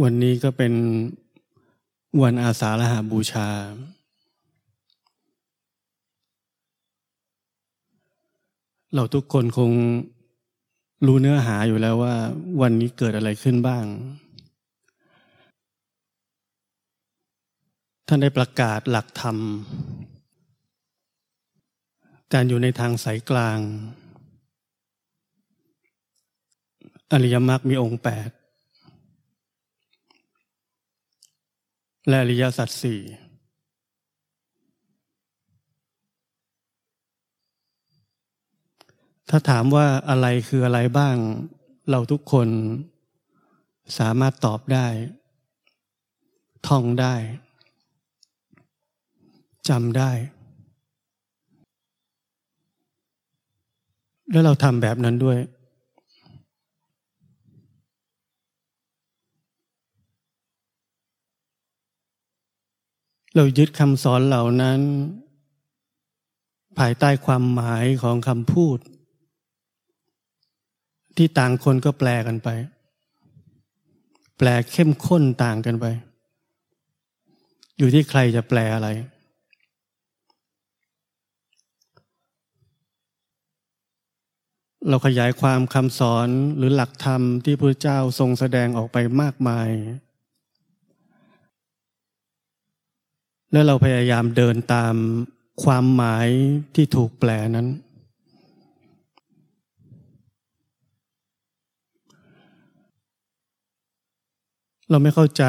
วันนี้ก็เป็นวันอาสาฬหาบูชา เราทุกคนคงรู้เนื้อหาอยู่แล้วว่า วันนี้เกิดอะไรขึ้นบ้าง ท่านได้ประกาศหลักธรรม การอยู่ในทางสายกลาง อริยมรรคมีองค์แปด และอริยสัจสี่ถ้าถามว่าอะไรคืออะไรบ้าง เราทุกคนสามารถตอบได้ ท่องได้จำได้ แล้วเราทำแบบนั้นด้วย เรายึดคำสอนเหล่านั้น ภายใต้ความหมายของคำพูด ที่ต่างคนก็แปลกันไป แปลเข้มข้นต่างกันไป อยู่ที่ใครจะแปลอะไร เราขยายความคำสอนหรือหลักธรรมที่พระเจ้าทรงแสดงออกไปมากมาย และเราพยายามเดินตามความหมายที่ถูกแปลนั้น เราไม่เข้าใจ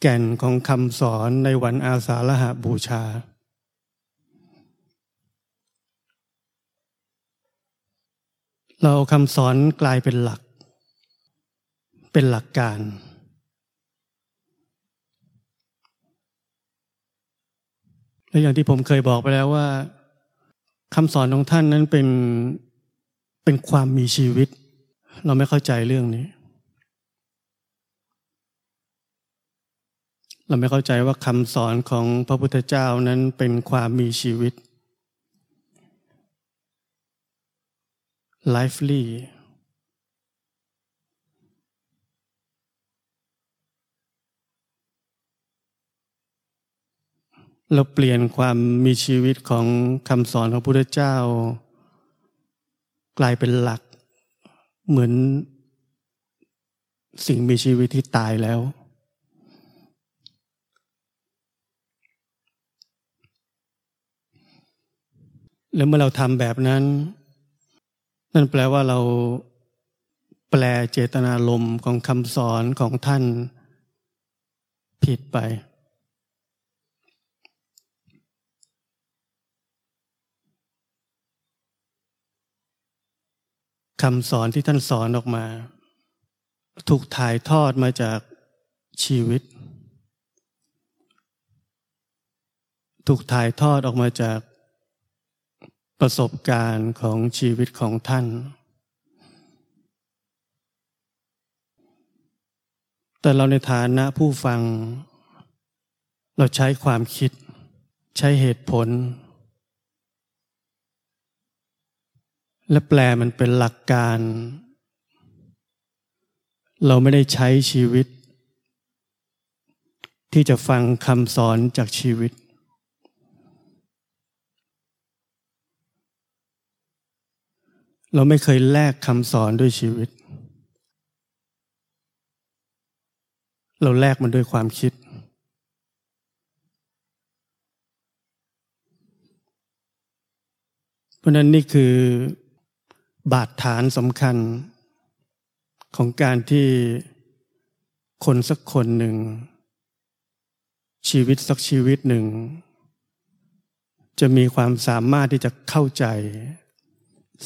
แก่นของคำสอนในวันอาสาฬหาบูชา เราคำสอนกลายเป็นหลัก เป็นหลักการ และอย่างที่ผมเคยบอกไปแล้วว่าคำสอนของท่านนั้นเป็นเป็นความมีชีวิต เราไม่เข้าใจเรื่องนี้ เราไม่เข้าใจว่าคำสอนของพระพุทธเจ้านั้นเป็นความมีชีวิต lively เราเปลี่ยนความมีชีวิตของคำสอนของพระพุทธเจ้า กลายเป็นหลัก เหมือนสิ่งมีชีวิตที่ตายแล้ว แล้วเมื่อเราทำแบบนั้น นั่นแปลว่าเราแปลเจตนารมณ์ของคำสอนของท่านผิดไป คำสอนที่ท่านสอนออกมา ถูกถ่ายทอดมาจากชีวิต ถูกถ่ายทอดออกมาจากประสบการณ์ของชีวิตของท่าน แต่เราในฐานะผู้ฟัง เราใช้ความคิด ใช้เหตุผล และแปลมันเป็นหลักการ เราไม่ได้ใช้ชีวิต ที่จะฟังคำสอนจากชีวิต เราไม่เคยแลกคำสอนด้วยชีวิต เราแลกมันด้วยความคิดเพราะนั้นนี่คือ บาดฐานสำคัญ ของการที่คนสักคนหนึ่ง ชีวิตสักชีวิตหนึ่ง จะมีความสามารถที่จะเข้าใจ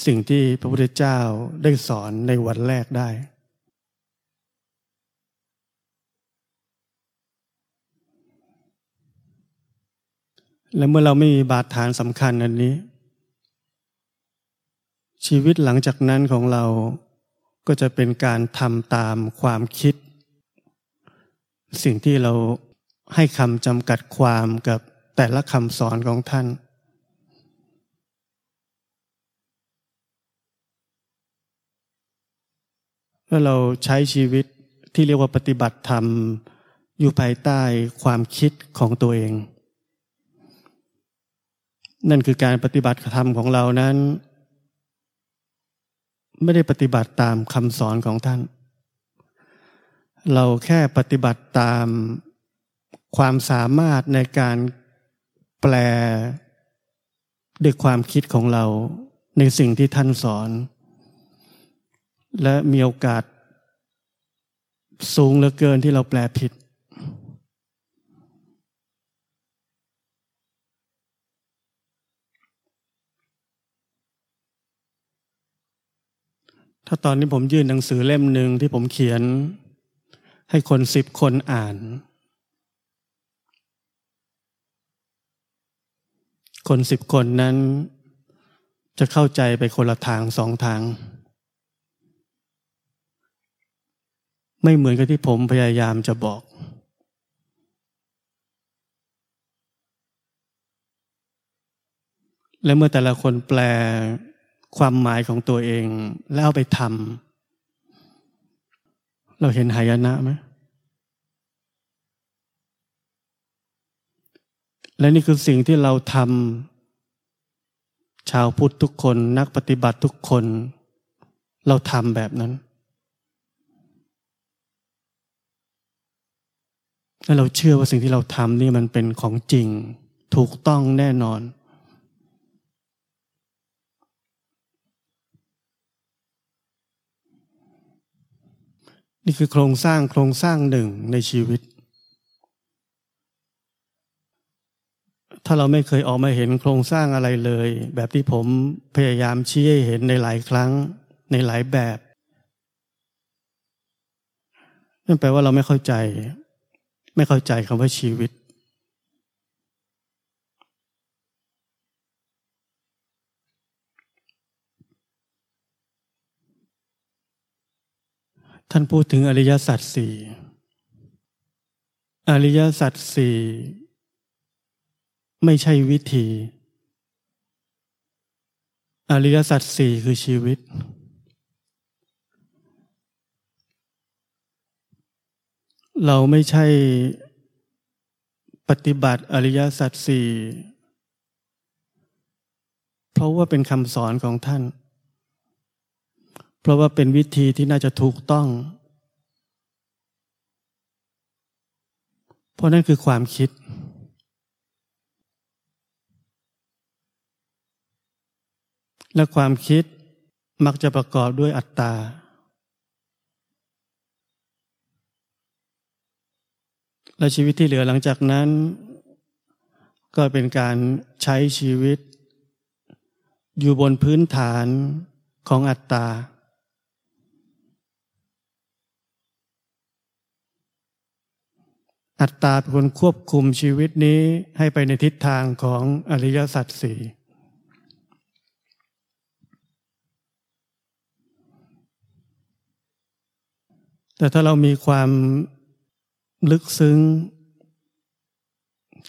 สิ่งที่พระพุทธเจ้าได้สอนในวันแรกได้ และเมื่อเราไม่มีบาดฐานสำคัญอันนี้ ชีวิตหลังจากนั้นของเราก็จะเป็นการทำตามความคิด สิ่งที่เราให้คำจำกัดความกับแต่ละคำสอนของท่าน แล้วเราใช้ชีวิตที่เรียกว่าปฏิบัติธรรม อยู่ภายใต้ความคิดของตัวเอง นั่นคือการปฏิบัติธรรมของเรานั้น ไม่ได้ปฏิบัติตามคำสอนของท่าน เราแค่ปฏิบัติตามความสามารถในการแปลด้วยความคิดของเราในสิ่งที่ท่านสอน และมีโอกาสสูงเหลือเกินที่เราแปลผิด ถ้าตอนนี้ผมยื่นหนังสือเล่มหนึ่งที่ผมเขียน ให้คนสิบคนอ่าน คนสิบคนนั้น จะเข้าใจไปคนละทางสองทาง ไม่เหมือนกับที่ผมพยายามจะบอกและเมื่อแต่ละคนแปล ความหมายของตัวเอง แล้วเอาไปทำเราเห็นหายนะไหมและนี่คือสิ่งที่เราทำชาวพุทธทุกคนนักปฏิบัติทุกคน เราทำแบบนั้นและเราเชื่อว่าสิ่งที่เราทำนี่มันเป็นของจริง ถูกต้องแน่นอน นี่คือโครงสร้างโครงสร้างหนึ่งในชีวิต ถ้าเราไม่เคยออกมาเห็นโครงสร้างอะไรเลย แบบที่ผมพยายามชี้ให้เห็นในหลายครั้ง ในหลายแบบนั่นแปลว่าเราไม่เข้าใจ ไม่เข้าใจคำว่าชีวิต ท่านพูดถึงอริยสัจสี่อริยสัจสี่ไม่ใช่วิธี อริยสัจสี่คือชีวิต เราไม่ใช่ปฏิบัติอริยสัจสี่เพราะว่าเป็นคำสอนของท่าน เพราะว่าเป็นวิธีที่น่าจะถูกต้อง เพราะนั่นคือความคิด และความคิดมักจะประกอบด้วยอัตตา และชีวิตที่เหลือหลังจากนั้น ก็เป็นการใช้ชีวิต อยู่บนพื้นฐานของอัตตา อัตตาเป็นคนควบคุมชีวิตนี้ให้ไปในทิศทางของอริยสัจสี่แต่ถ้าเรามีความลึกซึ้ง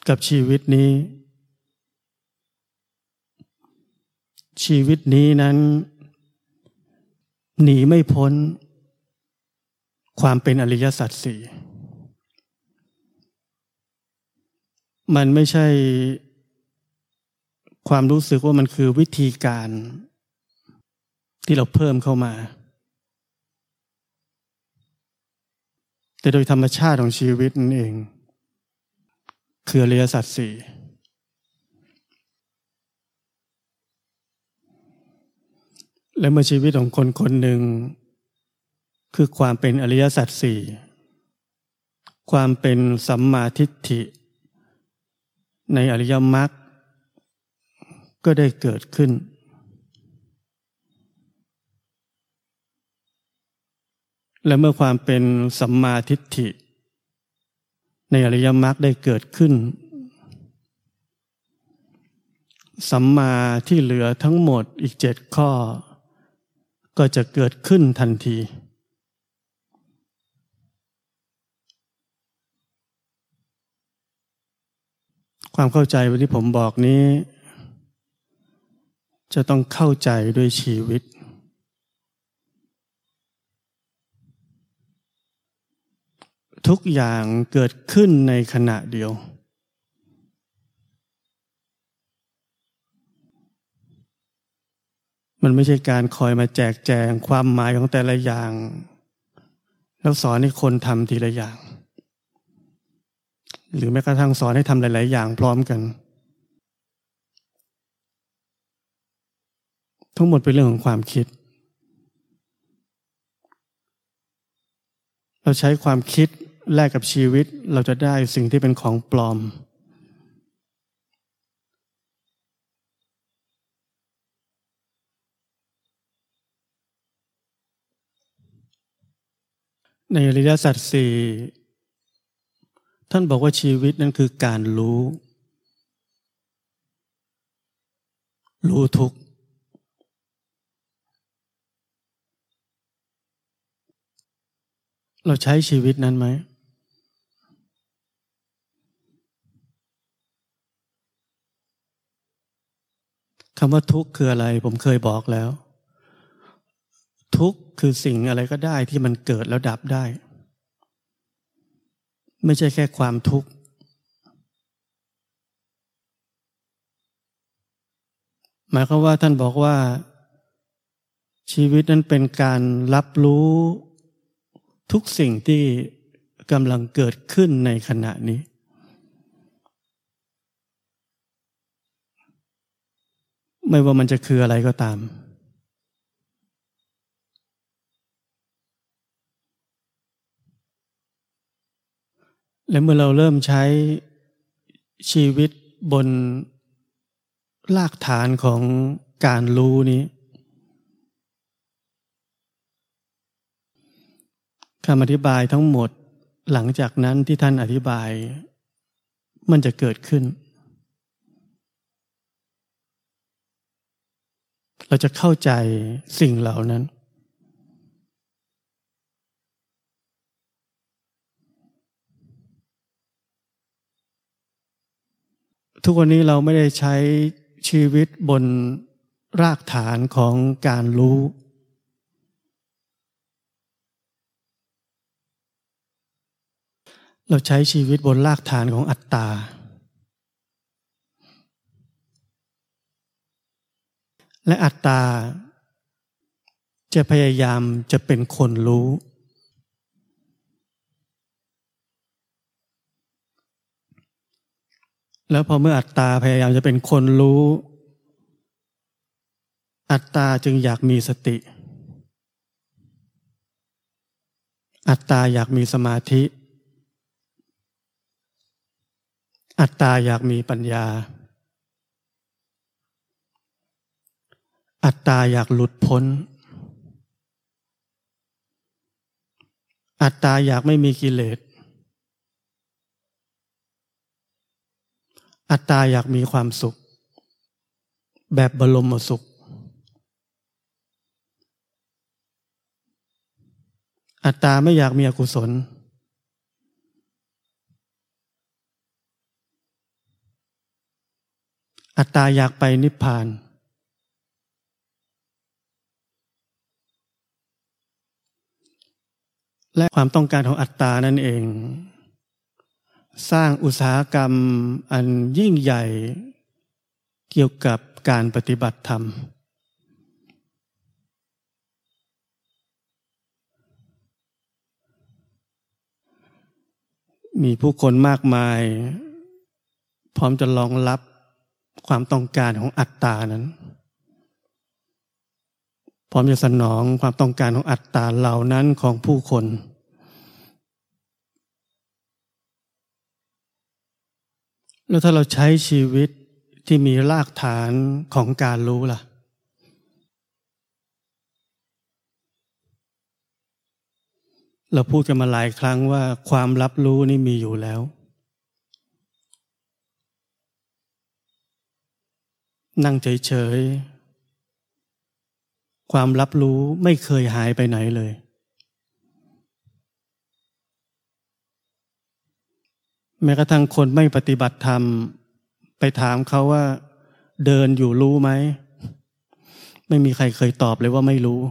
กับชีวิตนี้ ชีวิตนี้นั้น หนีไม่พ้น ความเป็นอริยสัจสี่ มันไม่ใช่ความรู้สึกว่ามันคือวิธีการ ที่เราเพิ่มเข้ามา แต่โดยธรรมชาติของชีวิตนั่นเอง คืออริยสัจสี่และเมื่อชีวิตของคนคนหนึ่ง คือความเป็นอริยสัจสี่ความเป็นสัมมาทิฏฐิ ในอริยมรรคก็ได้เกิดขึ้น และเมื่อความเป็นสัมมาทิฏฐิ ในอริยมรรคได้เกิดขึ้น สัมมาที่เหลือทั้งหมดอีกเจ็ดข้อ ก็จะเกิดขึ้นทันที ความเข้าใจวันที่ผมบอกนี้ จะต้องเข้าใจด้วยชีวิต ทุกอย่างเกิดขึ้นในขณะเดียว มันไม่ใช่การคอยมาแจกแจงความหมายของแต่ละอย่าง แล้วสอนให้คนทำทีละอย่าง หรือแม้กระทั่งสอนให้ทำหลาย ๆ อย่างพร้อมกัน ทั้งหมดเป็นเรื่องของความคิด เราใช้ความคิดแลกกับชีวิตเราจะได้สิ่งที่เป็นของปลอม ในอริยสัจสี่ ท่านบอกว่าชีวิตนั้นคือการรู้ รู้ทุก เราใช้ชีวิตนั้นไหม คำว่าทุกข์คืออะไร ผมเคยบอกแล้ว ทุกข์คือสิ่งอะไรก็ได้ที่มันเกิดแล้วดับได้ ไม่ใช่แค่ความทุกข์ หมายความว่าท่านบอกว่า ชีวิตนั้นเป็นการรับรู้ทุกสิ่งที่กำลังเกิดขึ้นในขณะนี้ ไม่ว่ามันจะคืออะไรก็ตาม และเมื่อเราเริ่มใช้ชีวิตบนรากฐานของการรู้นี้คำอธิบายทั้งหมดหลังจากนั้นที่ท่านอธิบาย มันจะเกิดขึ้น เราจะเข้าใจสิ่งเหล่านั้น ทุกวันนี้เราไม่ได้ใช้ชีวิตบนรากฐานของการรู้ เราใช้ชีวิตบนรากฐานของอัตตา และอัตตาจะพยายามจะเป็นคนรู้ แล้วพอเมื่ออัตตาพยายามจะเป็นคนรู้ อัตตาจึงอยากมีสติ อัตตาอยากมีสมาธิ อัตตาอยากมีปัญญา อัตตาอยากหลุดพ้น อัตตาอยากไม่มีกิเลส อัตตาอยากมีความสุข แบบบรมสุข อัตตาไม่อยากมีอกุศล อัตตาอยากไปนิพพาน และความต้องการของอัตตานั่นเอง สร้างอุตสาหกรรมอันยิ่งใหญ่เกี่ยวกับการปฏิบัติธรรม มีผู้คนมากมาย พร้อมจะรองรับความต้องการของอัตตานั้น พร้อมจะสนองความต้องการของอัตตาเหล่านั้นของผู้คน แล้วถ้าเราใช้ชีวิตที่มีรากฐานของการรู้ล่ะ เราพูดกันมาหลายครั้งว่าความรับรู้นี่มีอยู่แล้ว นั่งเฉยๆ ความรับรู้ไม่เคยหายไปไหนเลย แม้กระทั่งคนไม่ปฏิบัติธรรม ไปถามเขาว่า เดินอยู่รู้ไหม ไม่มีใครเคยตอบเลยว่าไม่รู้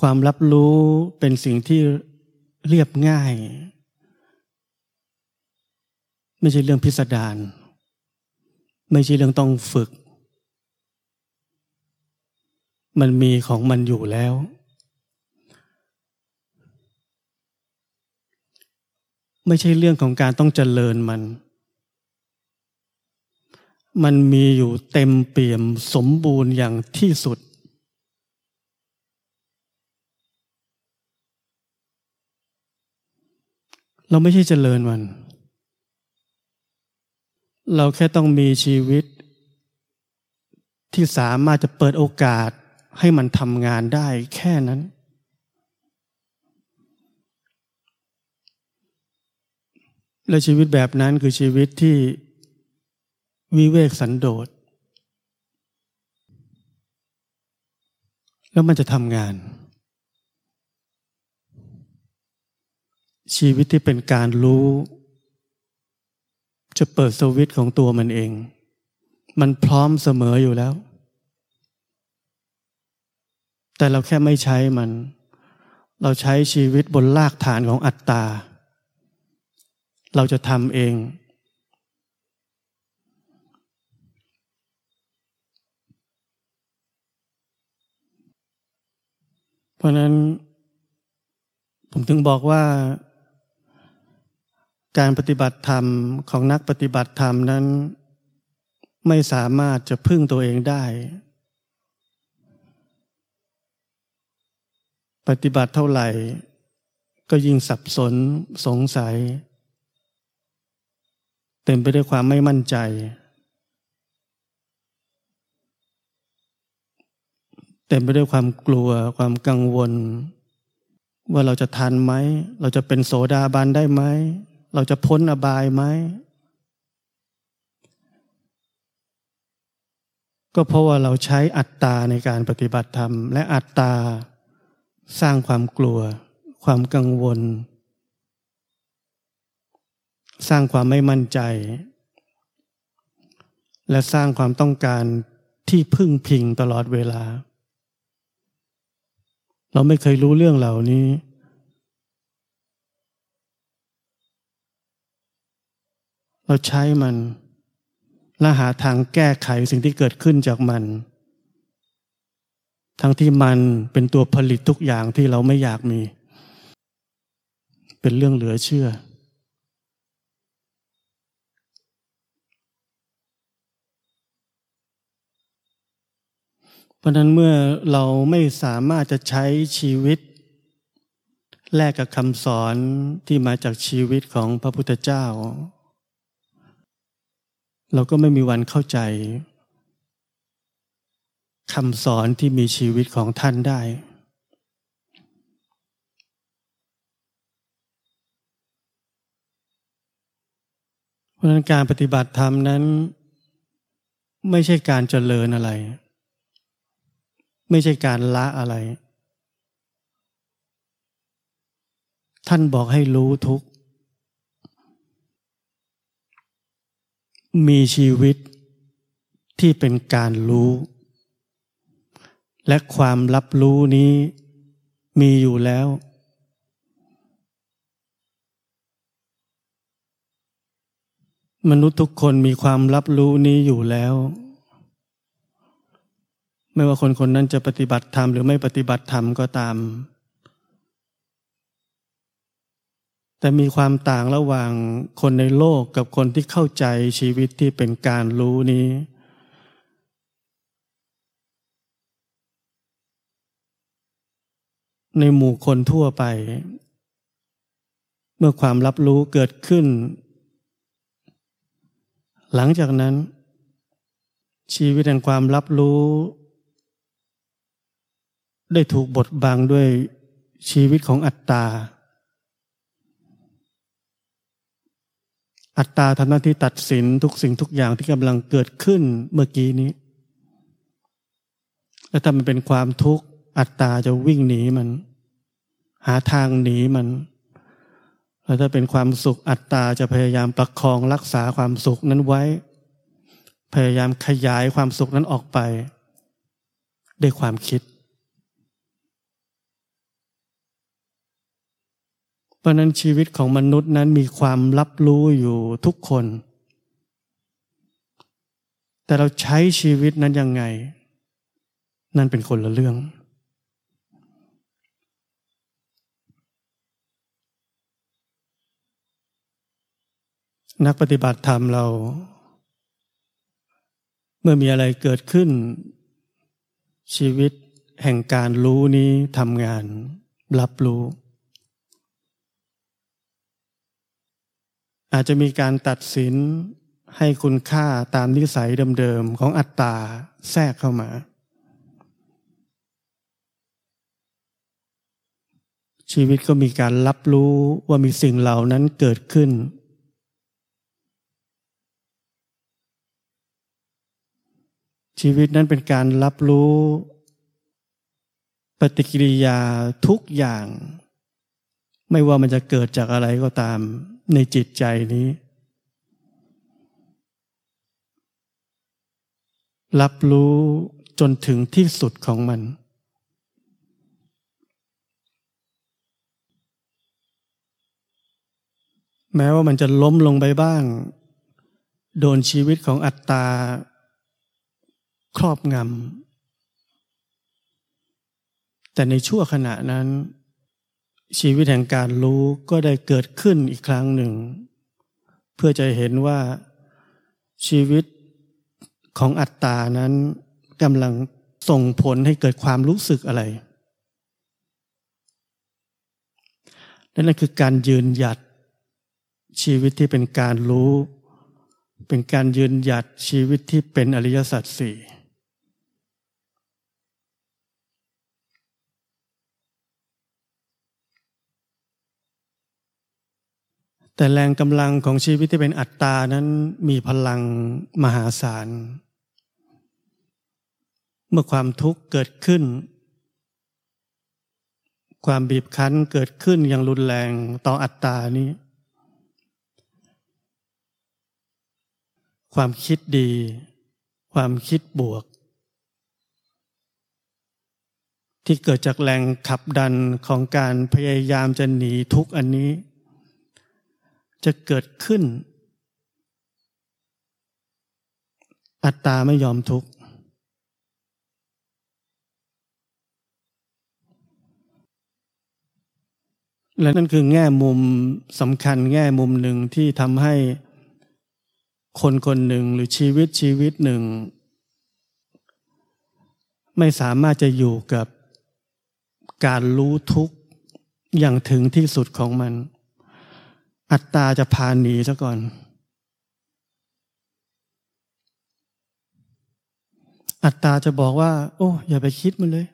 ความรับรู้เป็นสิ่งที่เรียบง่าย ไม่ใช่เรื่องพิสดารไม่ใช่เรื่องต้องฝึก มันมีของมันอยู่แล้ว ไม่ใช่เรื่องของการต้องเจริญมัน มันมีอยู่เต็มเปี่ยมสมบูรณ์อย่างที่สุด เราไม่ใช่เจริญมัน เราแค่ต้องมีชีวิตที่สามารถจะเปิดโอกาส ให้มันทำงานได้แค่นั้น และชีวิตแบบนั้นคือชีวิตที่วิเวกสันโดษ แล้วมันจะทำงาน ชีวิตที่เป็นการรู้ จะเปิดสวิตของตัวมันเอง มันพร้อมเสมออยู่แล้ว แต่เราแค่ไม่ใช้มัน เราใช้ชีวิตบนรากฐานของอัตตา เราจะทำเอง เพราะนั้น ผมถึงบอกว่า การปฏิบัติธรรมของนักปฏิบัติธรรมนั้น ไม่สามารถจะพึ่งตัวเองได้ ปฏิบัติเท่าไหร่ ก็ยิ่งสับสนสงสัย เต็มไปด้วยความไม่มั่นใจ เต็มไปด้วยความกลัวความกังวล ว่าเราจะทันไหม เราจะเป็นโสดาบันได้ไหม เราจะพ้นอบายไหม ก็เพราะว่าเราใช้อัตตาในการปฏิบัติธรรม และอัตตา สร้างความกลัว ความกังวล สร้างความไม่มั่นใจ และสร้างความต้องการที่พึ่งพิงตลอดเวลา เราไม่เคยรู้เรื่องเหล่านี้ เราใช้มันและหาทางแก้ไขสิ่งที่เกิดขึ้นจากมัน ทั้งที่มันเป็นตัวผลิตทุกอย่างที่เราไม่อยากมี เป็นเรื่องเหลือเชื่อ เพราะนั้นเมื่อเราไม่สามารถจะใช้ชีวิต แลกกับคำสอนที่มาจากชีวิตของพระพุทธเจ้า เราก็ไม่มีวันเข้าใจ คำสอนที่มีชีวิตของท่านได้ เพราะนั้นการปฏิบัติธรรมนั้น ไม่ใช่การเจริญอะไร ไม่ใช่การละอะไร ท่านบอกให้รู้ทุกมีชีวิตที่เป็นการรู้ และความรับรู้นี้มีอยู่แล้ว มนุษย์ทุกคนมีความรับรู้นี้อยู่แล้ว ไม่ว่าคนคนนั้นจะปฏิบัติธรรมหรือไม่ปฏิบัติธรรมก็ตาม แต่มีความต่างระหว่างคนในโลกกับคนที่เข้าใจชีวิตที่เป็นการรู้นี้ ในหมู่คนทั่วไป เมื่อความรับรู้เกิดขึ้น หลังจากนั้น ชีวิตแห่งความรับรู้ ได้ถูกบดบังด้วยชีวิตของอัตตา อัตตาทำหน้าที่ตัดสินทุกสิ่งทุกอย่างที่กำลังเกิดขึ้นเมื่อกี้นี้ แล้วถ้ามันเป็นความทุกข์ อัตตาจะวิ่งหนีมัน หาทางหนีมันแล้วถ้าเป็นความสุขอัตตาจะพยายามประคองรักษาความสุขนั้นไว้ พยายามขยายความสุขนั้นออกไป ด้วยความคิด เพราะนั้นชีวิตของมนุษย์นั้นมีความรับรู้อยู่ทุกคน แต่เราใช้ชีวิตนั้นยังไง นั่นเป็นคนละเรื่อง นักปฏิบัติธรรมเรา เมื่อมีอะไรเกิดขึ้น ชีวิตแห่งการรู้นี้ทำงาน รับรู้ อาจจะมีการตัดสินให้คุณค่าตามนิสัยเดิมๆ ของอัตตาแทรกเข้ามา ชีวิตก็มีการรับรู้ว่ามีสิ่งเหล่านั้นเกิดขึ้น ชีวิตนั้นเป็นการรับรู้ ปฏิกิริยาทุกอย่าง ไม่ว่ามันจะเกิดจากอะไรก็ตามในจิตใจนี้ รับรู้จนถึงที่สุดของมัน แม้ว่ามันจะล้มลงไปบ้าง โดนชีวิตของอัตตา ครอบงำแต่ในชั่วขณะนั้น ชีวิตแห่งการรู้ก็ได้เกิดขึ้นอีกครั้งหนึ่ง เพื่อจะเห็นว่าชีวิตของอัตตานั้นกำลังส่งผลให้เกิดความรู้สึกอะไรนั่นคือการยืนหยัดชีวิตที่เป็นการรู้ เป็นการยืนหยัดชีวิตที่เป็นอริยสัจสี่ แต่แรงกำลังของชีวิตที่เป็นอัตตานั้นมีพลังมหาศาล เมื่อความทุกข์เกิดขึ้น ความบีบคั้นเกิดขึ้นอย่างรุนแรงต่ออัตตานี้ ความคิดดี ความคิดบวก ที่เกิดจากแรงขับดันของการพยายามจะหนีทุกอันนี้ จะเกิดขึ้น อัตตาไม่ยอมทุกข์และนั่นคือแง่มุมสำคัญแง่มุมหนึ่งที่ทำให้คนคนหนึ่งหรือชีวิตชีวิตหนึ่ง ไม่สามารถจะอยู่กับการรู้ทุกข์อย่างถึงที่สุดของมัน อัตตาจะพาหนีซะก่อน อัตตาจะบอกว่า โอ้ อย่าไปคิดมันเลย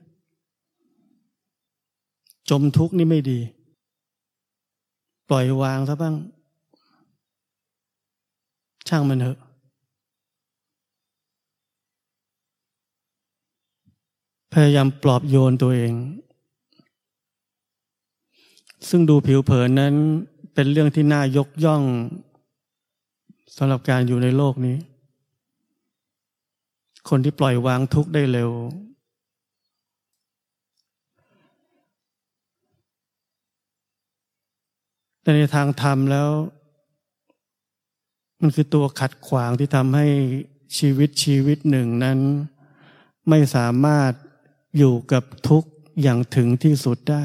จมทุกข์นี่ไม่ดี ปล่อยวางซะบ้าง ช่างมันเถอะพยายามปลอบโยนตัวเอง ซึ่งดูผิวเผินนั้น เป็นเรื่องที่น่ายกย่องสำหรับการอยู่ในโลกนี้ คนที่ปล่อยวางทุกข์ได้เร็ว แต่ในทางธรรมแล้ว มันคือตัวขัดขวางที่ทำให้ชีวิตชีวิตหนึ่งนั้น ไม่สามารถอยู่กับทุกข์อย่างถึงที่สุดได้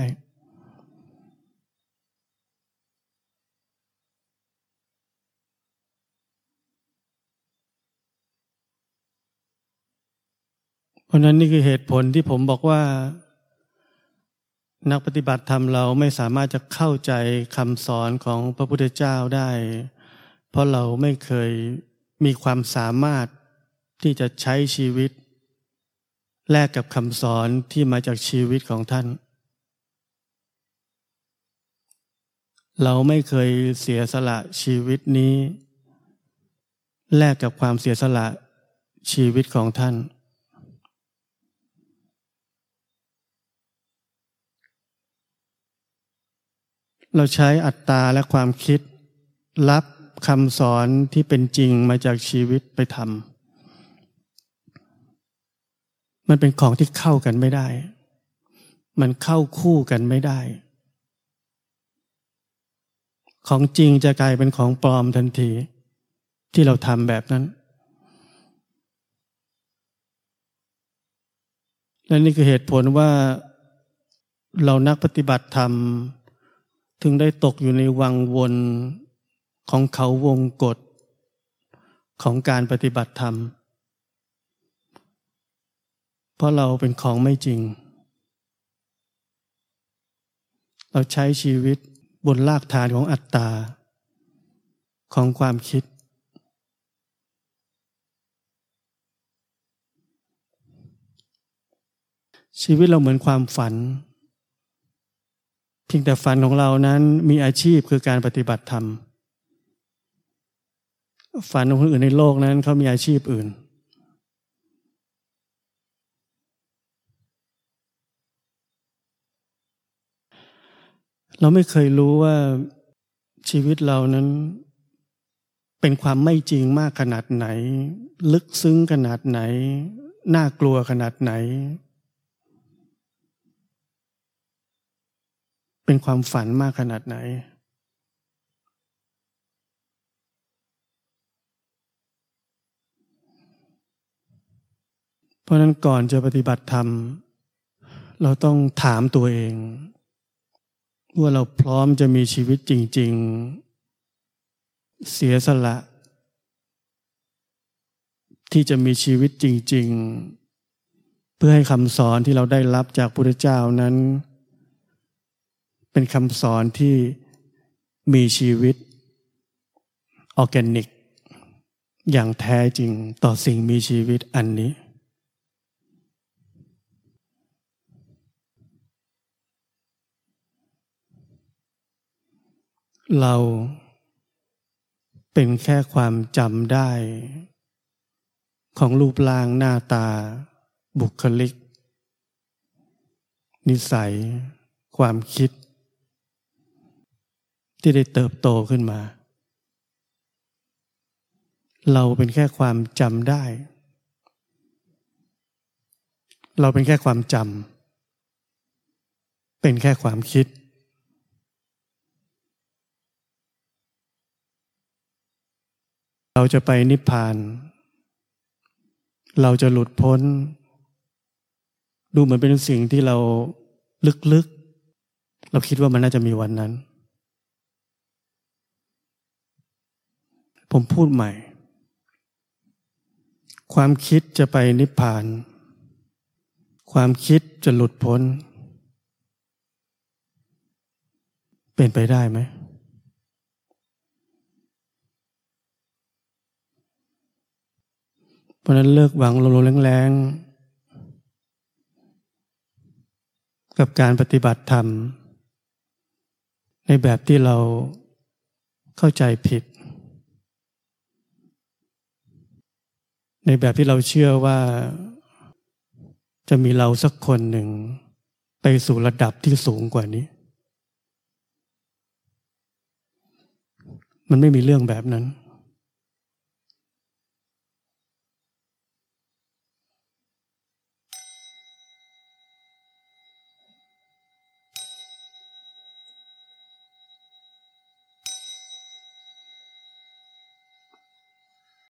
ราะนั้นนี่คือเหตุผลที่ผมบอกว่า นักปฏิบัติธรรมเราไม่สามารถจะเข้าใจคำสอนของพระพุทธเจ้าได้ เพราะเราไม่เคยมีความสามารถที่จะใช้ชีวิต แลกกับคำสอนที่มาจากชีวิตของท่าน เราไม่เคยเสียสละชีวิตนี้ แลกกับความเสียสละชีวิตของท่าน เราใช้อัตตาและความคิด รับคำสอนที่เป็นจริงมาจากชีวิตไปทำมันเป็นของที่เข้ากันไม่ได้ มันเข้าคู่กันไม่ได้ ของจริงจะกลายเป็นของปลอมทันที ที่เราทำแบบนั้น และนี่คือเหตุผลว่าเรานักปฏิบัติธรรม ถึงได้ตกอยู่ในวังวนของเขาวงกฎของการปฏิบัติธรรม เพราะเราเป็นของไม่จริง เราใช้ชีวิตบนรากฐานของอัตตา ของความคิด ชีวิตเราเหมือนความฝัน พียงแต่ฝันของเรานั้นมีอาชีพคือการปฏิบัติธรรม ฝันของคนอื่นในโลกนั้นเขามีอาชีพอื่น เราไม่เคยรู้ว่าชีวิตเรานั้นเป็นความไม่จริงมากขนาดไหน ลึกซึ้งขนาดไหน น่ากลัวขนาดไหน เป็นความฝันมากขนาดไหน เพราะนั้นก่อนจะปฏิบัติธรรม เราต้องถามตัวเอง ว่าเราพร้อมจะมีชีวิตจริง ๆ เสียสละ ที่จะมีชีวิตจริง ๆ เพื่อให้คำสอนที่เราได้รับจากพระพุทธเจ้านั้น เป็นคำสอนที่มีชีวิตออแกนิก อย่างแท้จริงต่อสิ่งมีชีวิตอันนี้ เราเป็นแค่ความจำได้ ของรูปร่างหน้าตา บุคลิก นิสัย ความคิด ที่ได้เติบโตขึ้นมา เราเป็นแค่ความจำได้ เราเป็นแค่ความจำเป็นแค่ความคิด เราจะไปนิพพาน เราจะหลุดพ้น ดูเหมือนเป็นสิ่งที่เราลึกๆ เราคิดว่ามันน่าจะมีวันนั้น ผมพูดใหม่ ความคิดจะไปนิพพาน ความคิดจะหลุดพ้น เป็นไปได้ไหม เพราะนั้นเลิกหวังโลมๆแรงๆ กับการปฏิบัติธรรม ในแบบที่เราเข้าใจผิด ในแบบที่เราเชื่อว่าจะมีเราสักคนหนึ่ง ไปสู่ระดับที่สูงกว่านี้ มันไม่มีเรื่องแบบนั้น